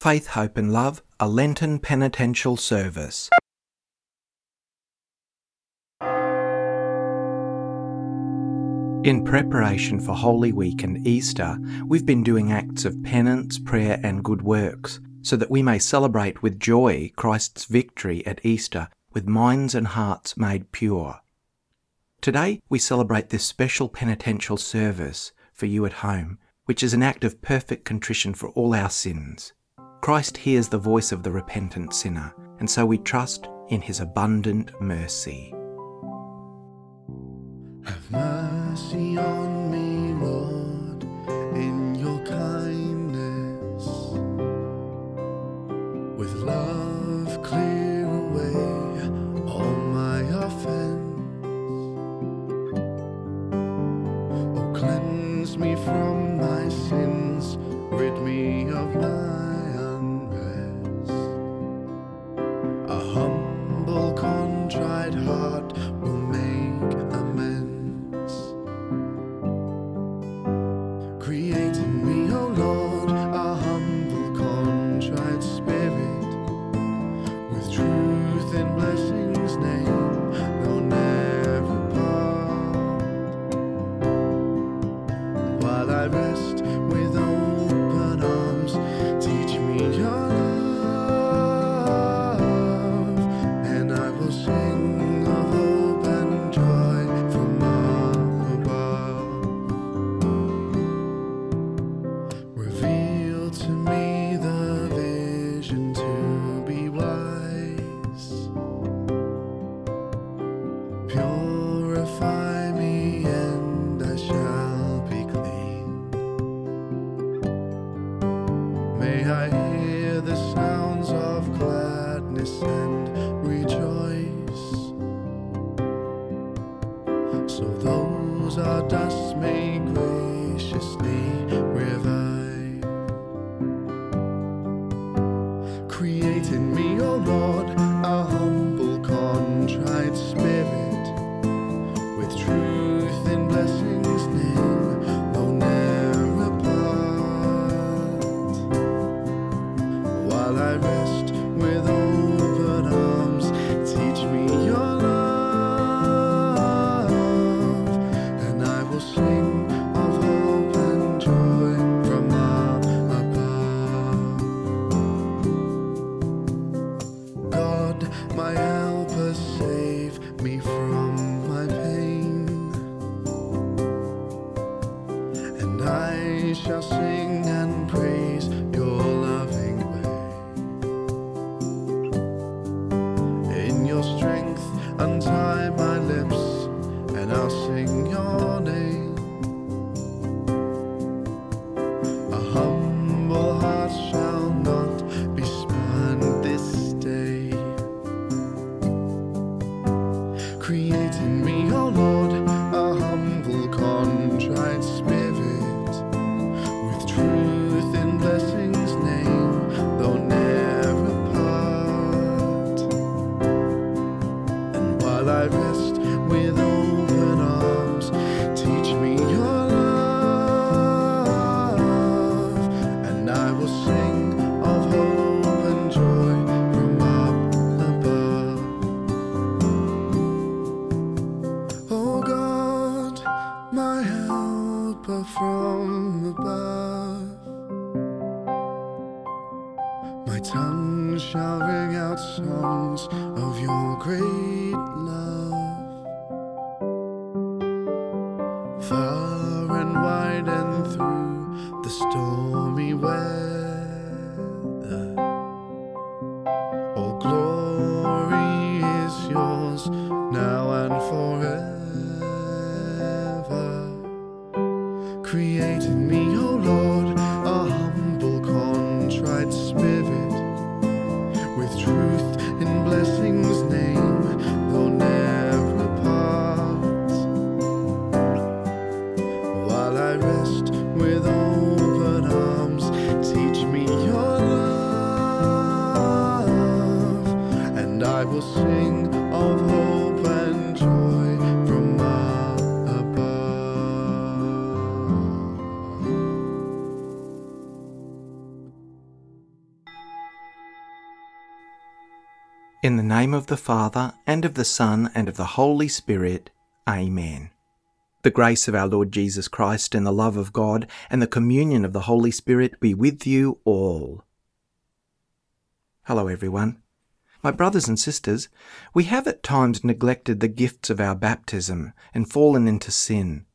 Faith, Hope and Love, a Lenten penitential service. In preparation for Holy Week and Easter, we've been doing acts of penance, prayer, and good works so that we may celebrate with joy Christ's victory at Easter with minds and hearts made pure. Today, we celebrate this special penitential service for you at home, which is an act of perfect contrition for all our sins. Christ hears the voice of the repentant sinner, and so we trust in his abundant mercy. Have mercy on me, Lord, in your kindness, with love. in me, O oh Lord. In the name of the Father, and of the Son, and of the Holy Spirit. Amen. The grace of our Lord Jesus Christ, and the love of God, and the communion of the Holy Spirit be with you all. Hello, everyone. My brothers and sisters, we have at times neglected the gifts of our baptism and fallen into sin.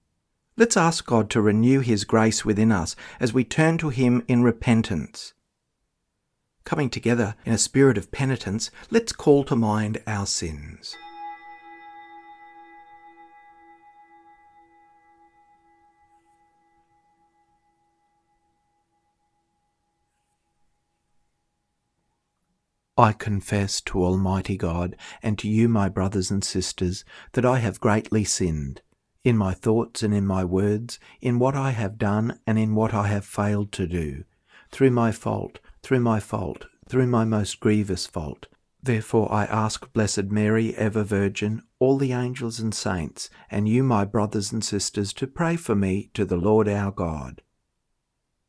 Let's ask God to renew His grace within us as we turn to Him in repentance. Coming together in a spirit of penitence, let's call to mind our sins. I confess to Almighty God and to you, my brothers and sisters, that I have greatly sinned, in my thoughts and in my words, in what I have done and in what I have failed to do, through my fault, through my fault, through my most grievous fault. Therefore I ask Blessed Mary, ever Virgin, all the angels and saints, and you, my brothers and sisters, to pray for me to the Lord our God.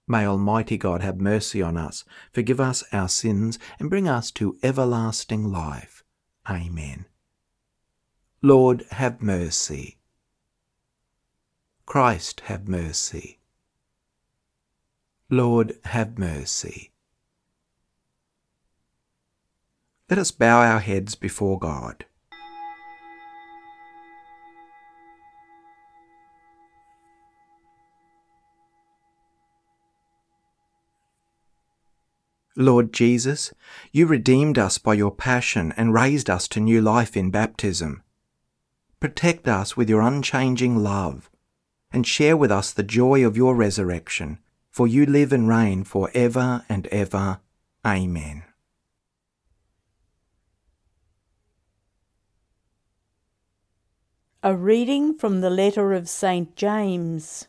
May Almighty God have mercy on us, forgive us our sins, and bring us to everlasting life. Amen. Lord, have mercy. Christ, have mercy. Lord, have mercy. Let us bow our heads before God. Lord Jesus, you redeemed us by your passion and raised us to new life in baptism. Protect us with your unchanging love, and share with us the joy of your resurrection, for you live and reign for ever and ever. Amen. A reading from the letter of St. James.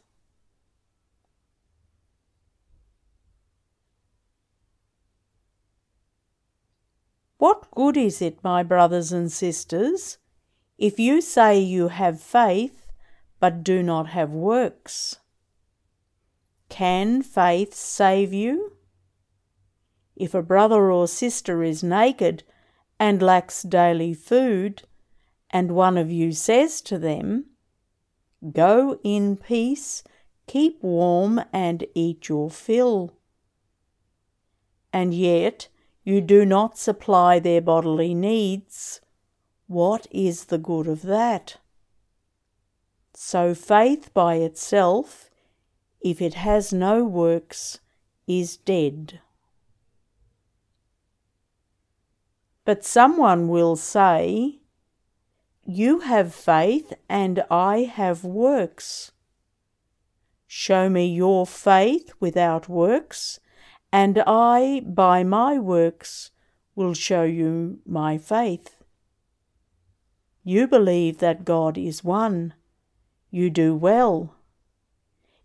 What good is it, my brothers and sisters, if you say you have faith but do not have works? Can faith save you? If a brother or sister is naked and lacks daily food, and one of you says to them, Go in peace, keep warm, and eat your fill, and yet you do not supply their bodily needs, what is the good of that? So faith by itself, if it has no works, is dead. But someone will say, You have faith and I have works. Show me your faith without works, and I, by my works, will show you my faith. You believe that God is one. You do well.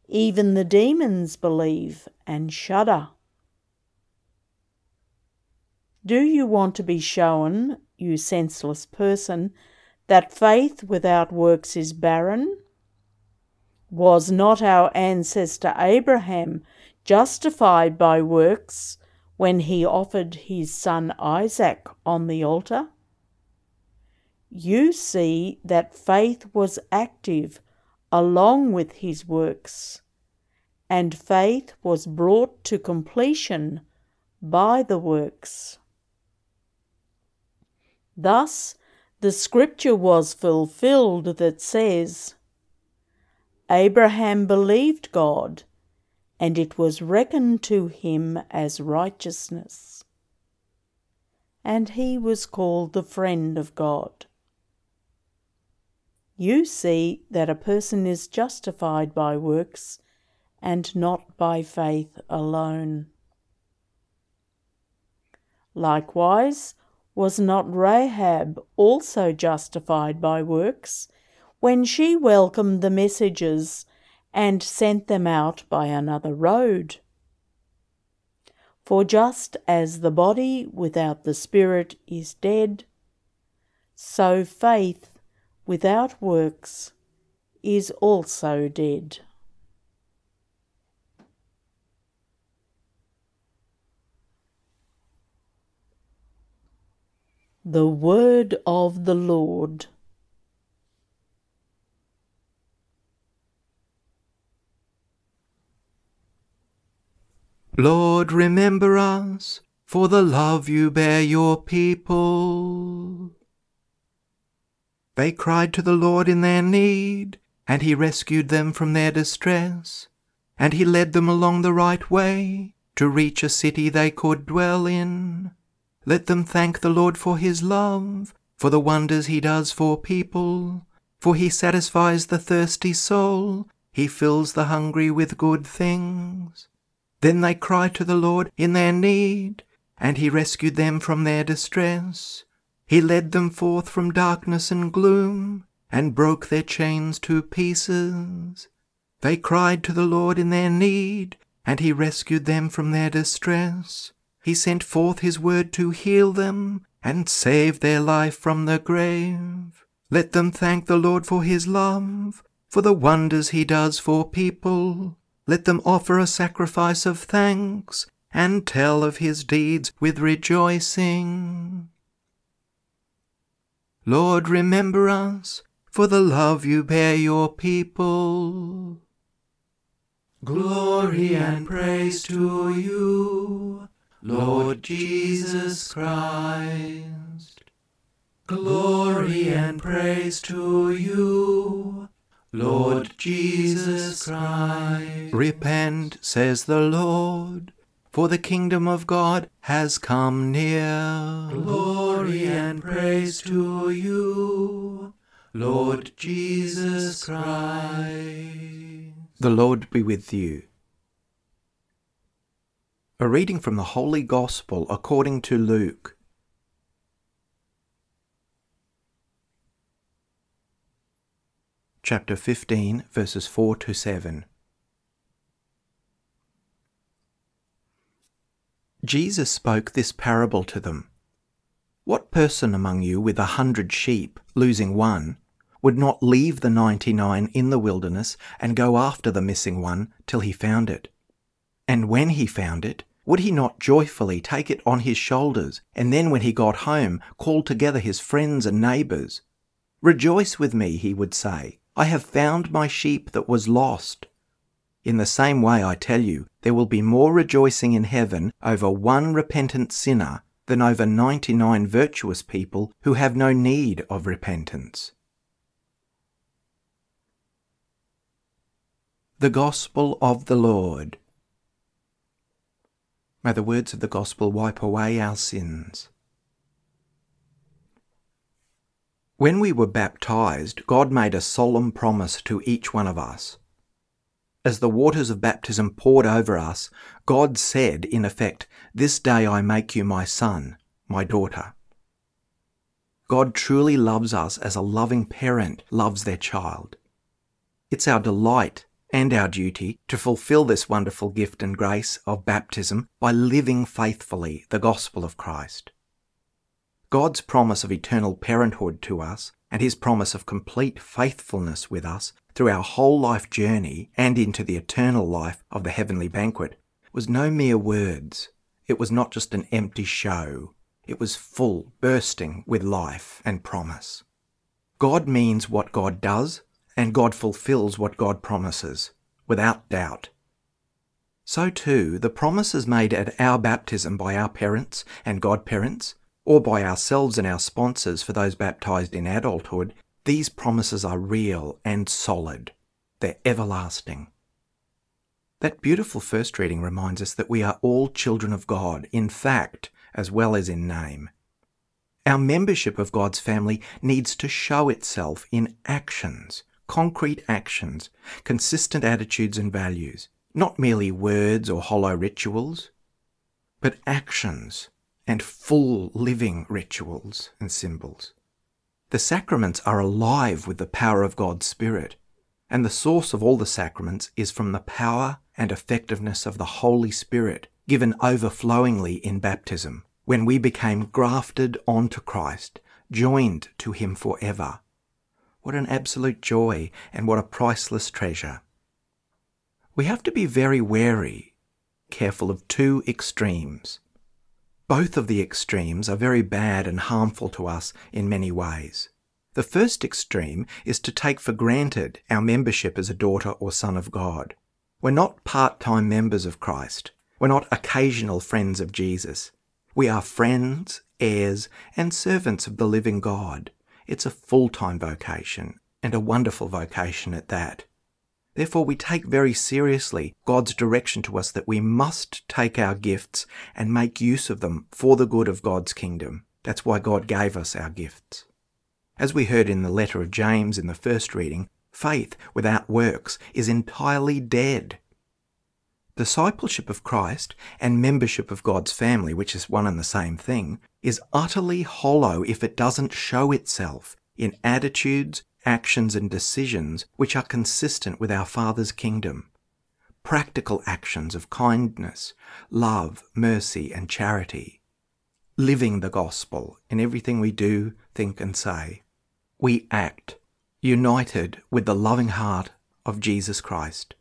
Even the demons believe and shudder. Do you want to be shown, you senseless person, that faith without works is barren? Was not our ancestor Abraham justified by works when he offered his son Isaac on the altar? You see that faith was active along with his works, and faith was brought to completion by the works. Thus, the scripture was fulfilled that says, Abraham believed God and it was reckoned to him as righteousness. And he was called the friend of God. You see that a person is justified by works and not by faith alone. Likewise, was not Rahab also justified by works when she welcomed the messengers and sent them out by another road. For just as the body without the spirit is dead, so faith without works is also dead. The word of the Lord. Lord, remember us for the love you bear your people. They cried to the Lord in their need, and he rescued them from their distress, and he led them along the right way to reach a city they could dwell in. Let them thank the Lord for his love, for the wonders he does for people. For he satisfies the thirsty soul, he fills the hungry with good things. Then they cry to the Lord in their need, and he rescued them from their distress. He led them forth from darkness and gloom, and broke their chains to pieces. They cried to the Lord in their need, and he rescued them from their distress. He sent forth his word to heal them and save their life from the grave. Let them thank the Lord for his love, for the wonders he does for people. Let them offer a sacrifice of thanks and tell of his deeds with rejoicing. Lord, remember us for the love you bear your people. Glory and praise to you, Lord Jesus Christ. Glory and praise to you, Lord Jesus Christ. Repent, says the Lord, for the kingdom of God has come near. Glory and praise to you, Lord Jesus Christ. The Lord be with you. A reading from the Holy Gospel according to Luke. Chapter 15, verses 4 to 7. Jesus spoke this parable to them. What person among you with a hundred sheep, losing one, would not leave the 99 in the wilderness and go after the missing one till he found it. And when he found it, would he not joyfully take it on his shoulders, and then when he got home, call together his friends and neighbours? Rejoice with me, he would say, I have found my sheep that was lost. In the same way, I tell you, there will be more rejoicing in heaven over one repentant sinner than over 99 virtuous people who have no need of repentance. The Gospel of the Lord. May the words of the Gospel wipe away our sins. When we were baptized, God made a solemn promise to each one of us. As the waters of baptism poured over us, God said, in effect, This day I make you my son, my daughter. God truly loves us as a loving parent loves their child. It's our delight and our duty to fulfill this wonderful gift and grace of baptism by living faithfully the gospel of Christ. God's promise of eternal parenthood to us and his promise of complete faithfulness with us through our whole life journey and into the eternal life of the heavenly banquet was no mere words. It was not just an empty show. It was full, bursting with life and promise. God means what God does and God fulfills what God promises, without doubt. So too, the promises made at our baptism by our parents and godparents, or by ourselves and our sponsors for those baptized in adulthood, these promises are real and solid. They're everlasting. That beautiful first reading reminds us that we are all children of God, in fact, as well as in name. Our membership of God's family needs to show itself in actions, concrete actions, consistent attitudes and values, not merely words or hollow rituals, but actions and full living rituals and symbols. The sacraments are alive with the power of God's Spirit, and the source of all the sacraments is from the power and effectiveness of the Holy Spirit given overflowingly in baptism, when we became grafted onto Christ, joined to Him forever what an absolute joy and what a priceless treasure. We have to be very wary, careful of two extremes. Both of the extremes are very bad and harmful to us in many ways. The first extreme is to take for granted our membership as a daughter or son of God. We're not part time members of Christ. We're not occasional friends of Jesus. We are friends, heirs, and servants of the living God. It's a full time vocation, and a wonderful vocation at that. Therefore, we take very seriously God's direction to us that we must take our gifts and make use of them for the good of God's kingdom. That's why God gave us our gifts. As we heard in the letter of James in the first reading, faith without works is entirely dead. Discipleship of Christ and membership of God's family, which is one and the same thing, is utterly hollow if it doesn't show itself in attitudes, actions, and decisions which are consistent with our Father's kingdom. Practical actions of kindness, love, mercy, and charity. Living the gospel in everything we do, think, and say. We act united with the loving heart of Jesus Christ.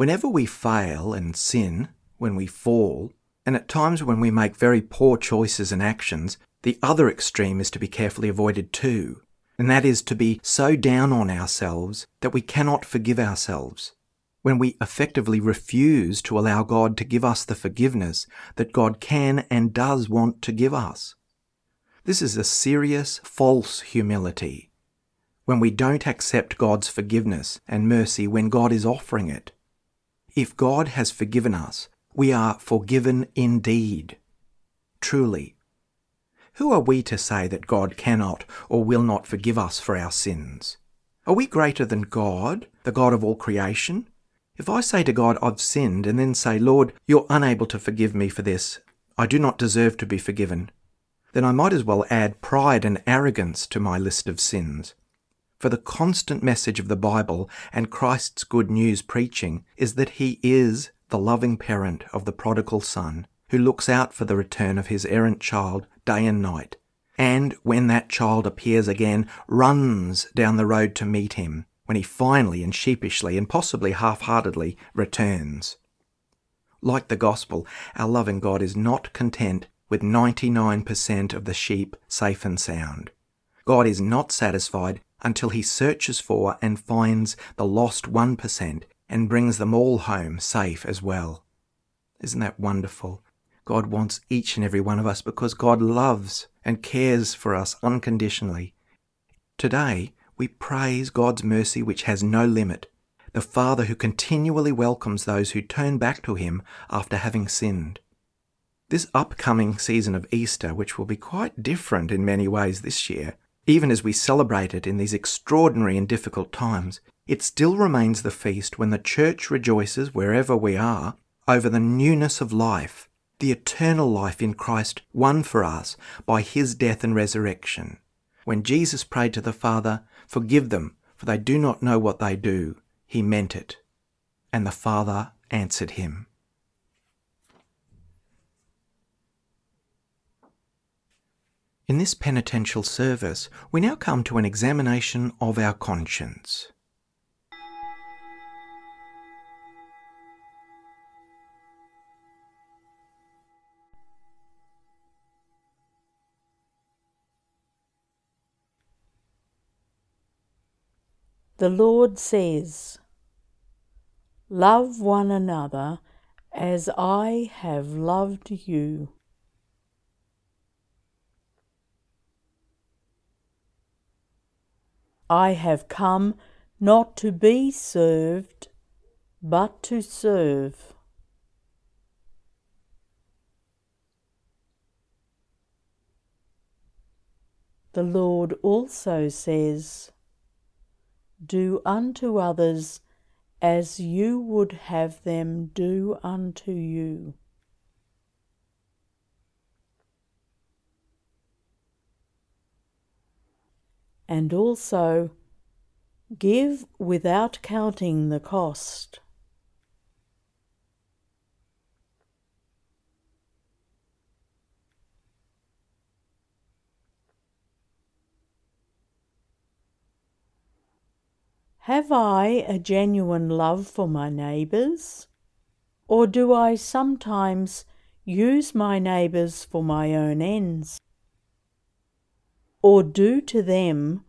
Whenever we fail and sin, when we fall, and at times when we make very poor choices and actions, the other extreme is to be carefully avoided too and that is to be so down on ourselves that we cannot forgive ourselves. When we effectively refuse to allow God to give us the forgiveness that God can and does want to give us. This is a serious false humility. When we don't accept God's forgiveness and mercy when God is offering it. If God has forgiven us, we are forgiven indeed. Truly, who are we to say that God cannot or will not forgive us for our sins? Are we greater than God, the God of all creation? If I say to God, I've sinned, and then say, Lord, you're unable to forgive me for this, I do not deserve to be forgiven, then I might as well add pride and arrogance to my list of sins. For the constant message of the Bible and Christ's good news preaching is that He is the loving parent of the prodigal son, who looks out for the return of his errant child day and night, and when that child appears again, runs down the road to meet him when he finally and sheepishly and possibly half heartedly returns. Like the gospel, our loving God is not content with 99% of the sheep safe and sound. God is not satisfied until he searches for and finds the lost 1% and brings them all home safe as well. Isn't that wonderful? God wants each and every one of us because God loves and cares for us unconditionally. Today, we praise God's mercy which has no limit, the Father who continually welcomes those who turn back to Him after having sinned. This upcoming season of Easter, which will be quite different in many ways this year, even as we celebrate it in these extraordinary and difficult times, it still remains the feast when the church rejoices wherever we are over the newness of life the eternal life in Christ won for us by his death and resurrection. When Jesus prayed to the Father, Forgive them, for they do not know what they do, he meant it. And the Father answered him. In this penitential service, we now come to an examination of our conscience. The Lord says, Love one another as I have loved you. I have come not to be served, but to serve. The Lord also says, do unto others as you would have them do unto you. And also give without counting the cost. Have I a genuine love for my neighbours? Or do I sometimes use my neighbours for my own ends, or do to them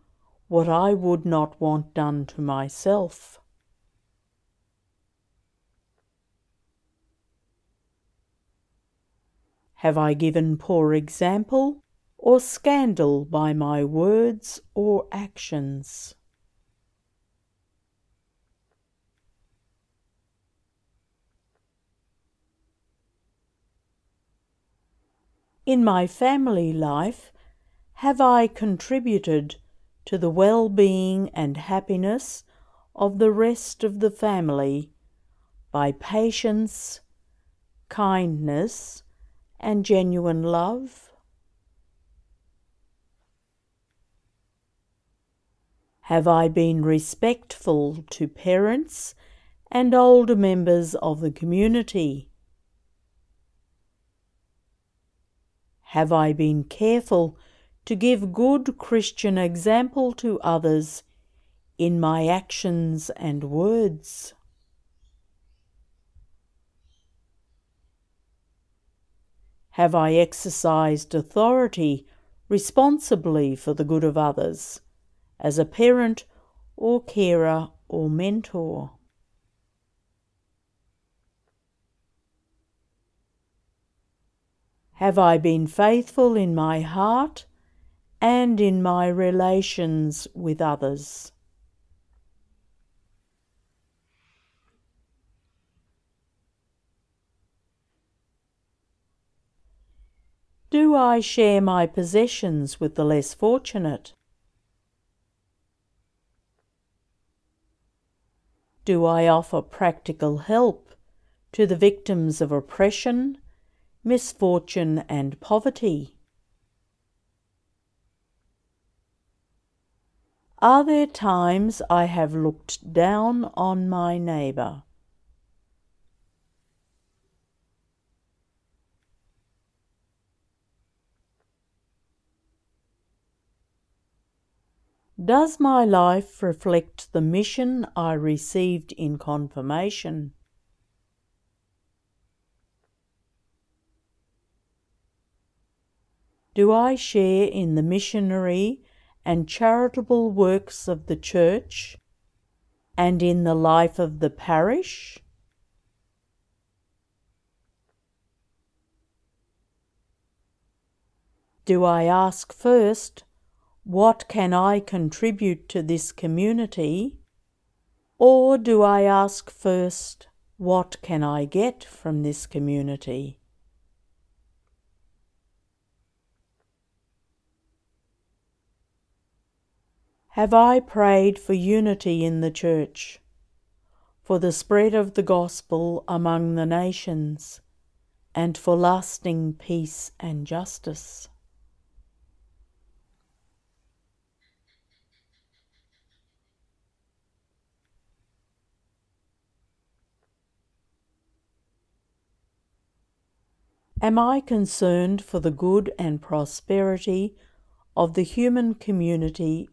what I would not want done to myself. Have I given poor example or scandal by my words or actions? In my family life, have I contributed to the well being and happiness of the rest of the family by patience, kindness, and genuine love? Have I been respectful to parents and older members of the community? Have I been careful to give good Christian example to others in my actions and words? Have I exercised authority responsibly for the good of others, as a parent or carer or mentor? Have I been faithful in my heart and in my relations with others? Do I share my possessions with the less fortunate? Do I offer practical help to the victims of oppression, misfortune, and poverty? Are there times I have looked down on my neighbour? Does my life reflect the mission I received in confirmation? Do I share in the missionary and charitable works of the Church and in the life of the parish? Do I ask first, what can I contribute to this community? Or do I ask first, what can I get from this community? Have I prayed for unity in the Church, for the spread of the gospel among the nations, and for lasting peace and justice? Am I concerned for the good and prosperity of the human community,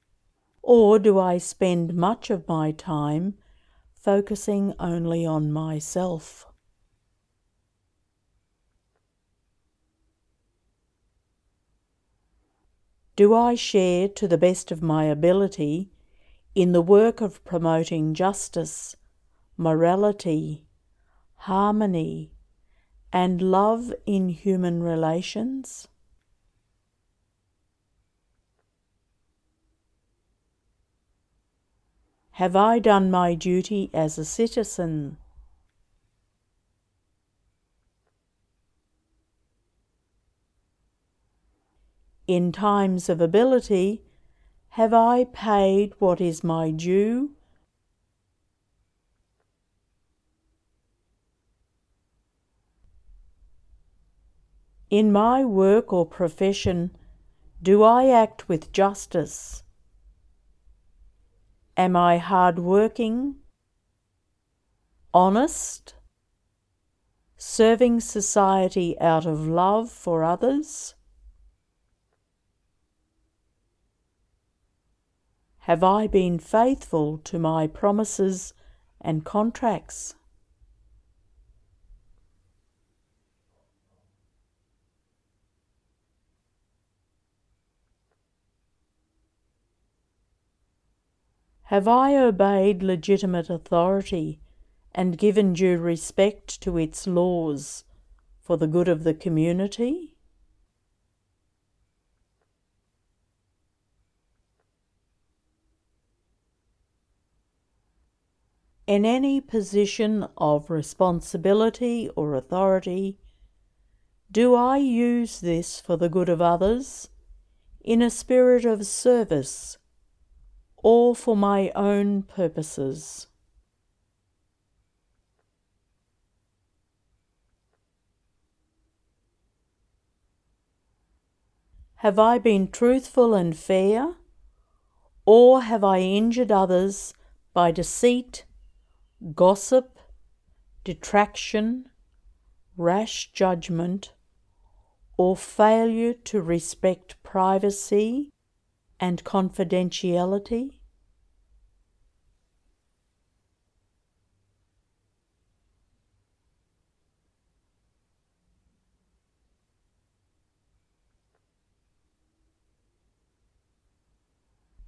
or do I spend much of my time focusing only on myself? Do I share to the best of my ability in the work of promoting justice, morality, harmony, and love in human relations? Have I done my duty as a citizen? In times of ability, have I paid what is my due In my work or profession, do I act with justice? Am I hard-working, honest, serving society out of love for others? Have I been faithful to my promises and contracts? Have I obeyed legitimate authority and given due respect to its laws for the good of the community? In any position of responsibility or authority, do I use this for the good of others in a spirit of service or for my own purposes? Have I been truthful and fair, or have I injured others by deceit? gossip, detraction, rash judgment, or failure to respect privacy and confidentiality?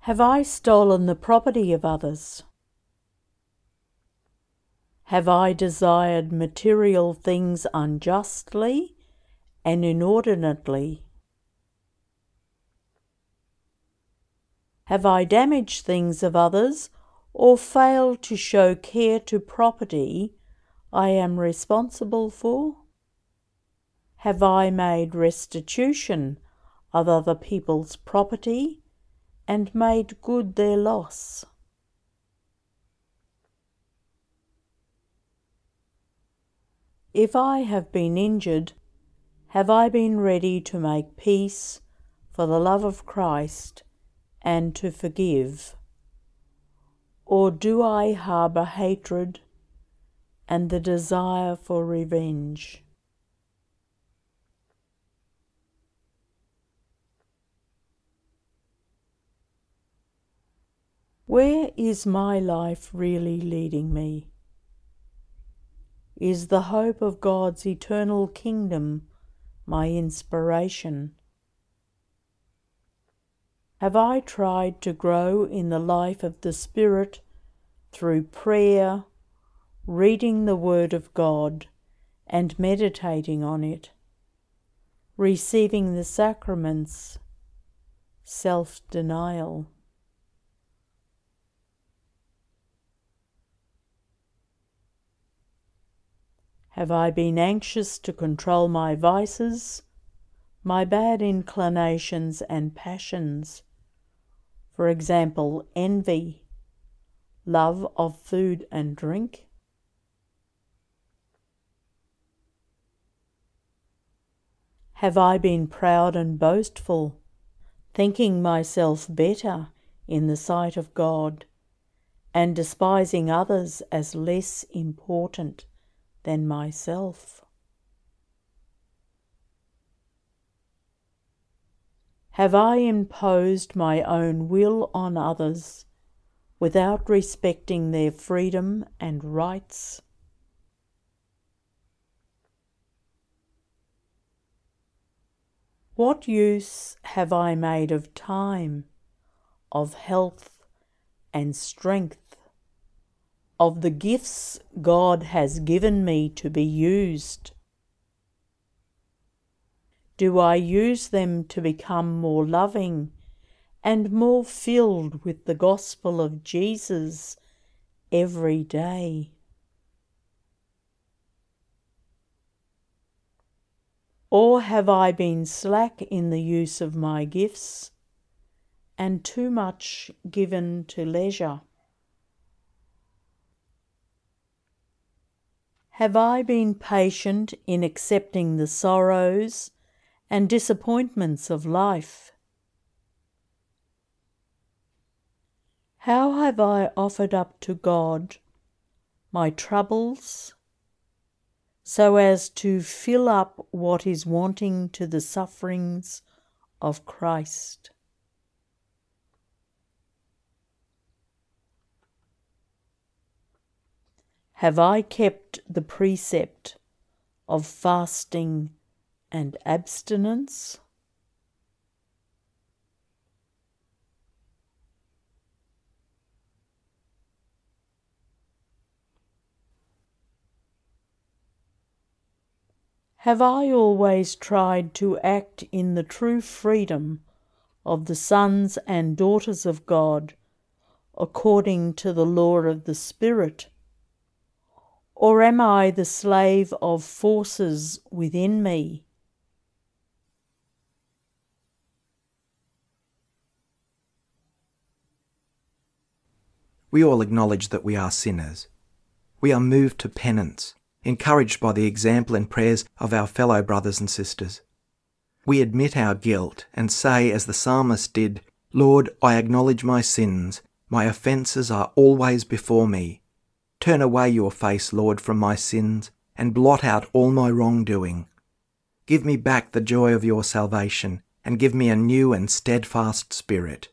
Have I stolen the property of others? Have I desired material things unjustly and inordinately? Have I damaged things of others or failed to show care to property I am responsible for? Have I made restitution of other people's property and made good their loss? If I have been injured, have I been ready to make peace for the love of Christ and to forgive? Or do I harbour hatred and the desire for revenge? Where is my life really leading me? Is the hope of God's eternal kingdom my inspiration? Have I tried to grow in the life of the Spirit through prayer, reading the Word of God, and meditating on it, receiving the sacraments, self denial? Have I been anxious to control my vices, my bad inclinations and passions? For example, envy, love of food and drink? Have I been proud and boastful, thinking myself better in the sight of God, and despising others as less important? than myself. Have I imposed my own will on others without respecting their freedom and rights? What use have I made of time, of health and strength of the gifts God has given me to be used? Do I use them to become more loving and more filled with the gospel of Jesus every day? Or have I been slack in the use of my gifts and too much given to leisure? Have I been patient in accepting the sorrows and disappointments of life? How have I offered up to God my troubles so as to fill up what is wanting to the sufferings of Christ? have I kept the precept of fasting and abstinence. Have I always tried to act in the true freedom of the sons and daughters of God according to the law of the Spirit? Or am I the slave of forces within me? We all acknowledge that we are sinners. We are moved to penance, encouraged by the example and prayers of our fellow brothers and sisters. We admit our guilt and say, as the psalmist did, Lord, I acknowledge my sins. My offences are always before me. Turn away your face, Lord, from my sins, and blot out all my wrongdoing. Give me back the joy of your salvation, and give me a new and steadfast spirit.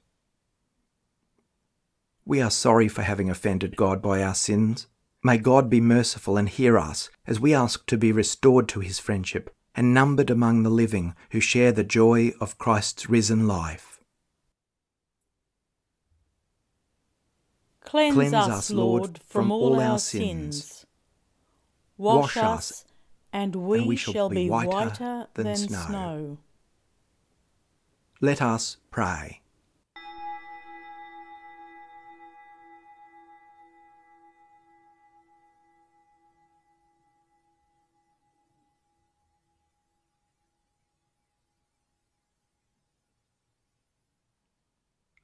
We are sorry for having offended God by our sins. May God be merciful and hear us as we ask to be restored to his friendship and numbered among the living who share the joy of Christ's risen life. Cleanse, Cleanse us, Lord, from all our sins. Wash, us, and we, and we shall, shall, be whiter, whiter than, than snow. snow. Let us pray.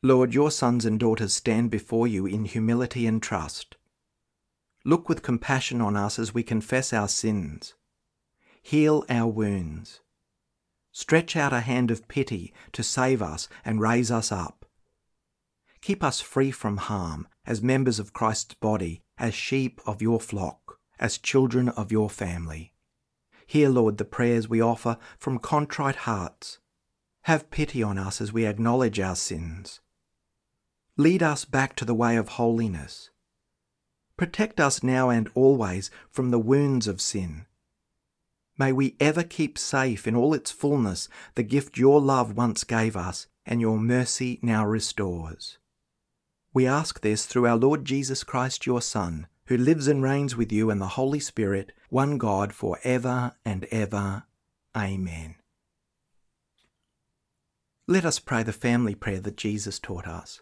Lord, your sons and daughters stand before you in humility and trust. Look with compassion on us as we confess our sins. Heal our wounds. Stretch out a hand of pity to save us and raise us up. Keep us free from harm as members of Christ's body, as sheep of your flock, as children of your family. Hear, Lord, the prayers we offer from contrite hearts. Have pity on us as we acknowledge our sins. Lead us back to the way of holiness. Protect us now and always from the wounds of sin. May we ever keep safe in all its fullness the gift your love once gave us and your mercy now restores. We ask this through our Lord Jesus Christ, your Son, who lives and reigns with you and the Holy Spirit, one God, for ever and ever. Amen. Let us pray the family prayer that Jesus taught us.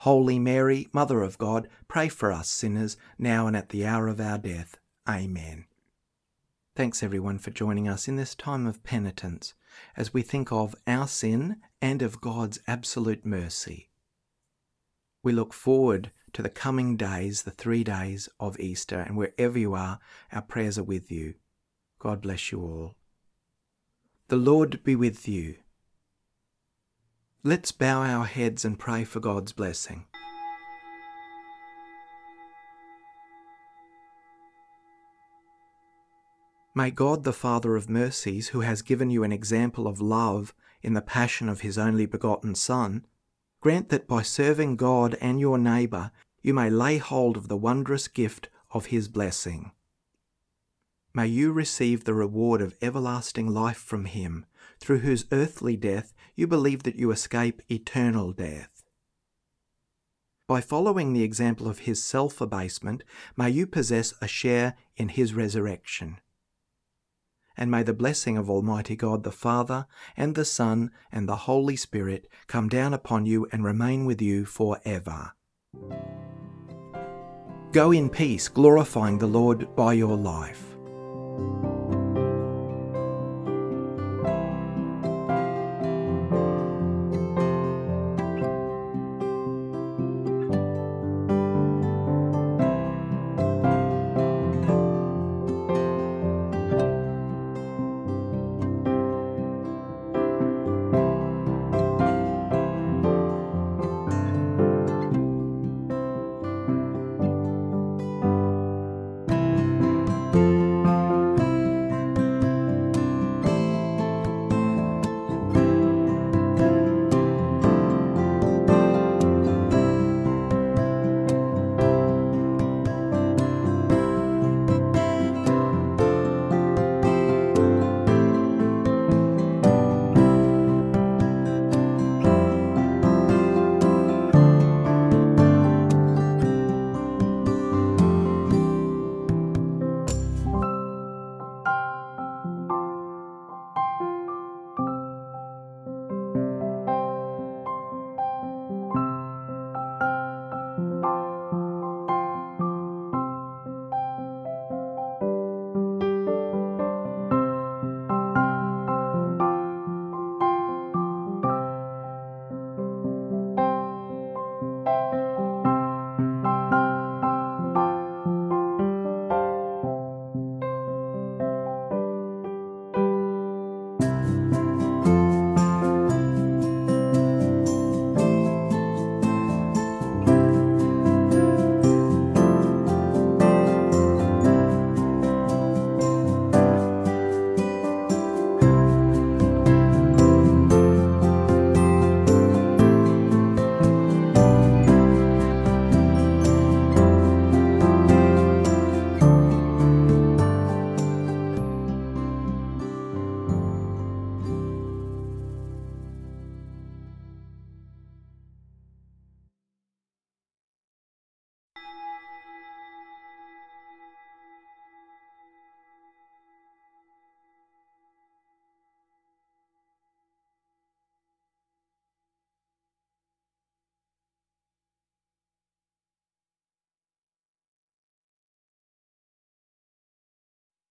Holy Mary, Mother of God, pray for us sinners, now and at the hour of our death. Amen. Thanks everyone for joining us in this time of penitence as we think of our sin and of God's absolute mercy. We look forward to the coming days, the three days of Easter, and wherever you are, our prayers are with you. God bless you all. The Lord be with you. Let's bow our heads and pray for God's blessing. May God, the Father of mercies, who has given you an example of love in the passion of his only begotten Son, grant that by serving God and your neighbour, you may lay hold of the wondrous gift of his blessing. May you receive the reward of everlasting life from him through whose earthly death you believe that you escape eternal death. By following the example of his self abasement, may you possess a share in his resurrection. And may the blessing of Almighty God the Father, and the Son, and the Holy Spirit come down upon you and remain with you for ever. Go in peace, glorifying the Lord by your life.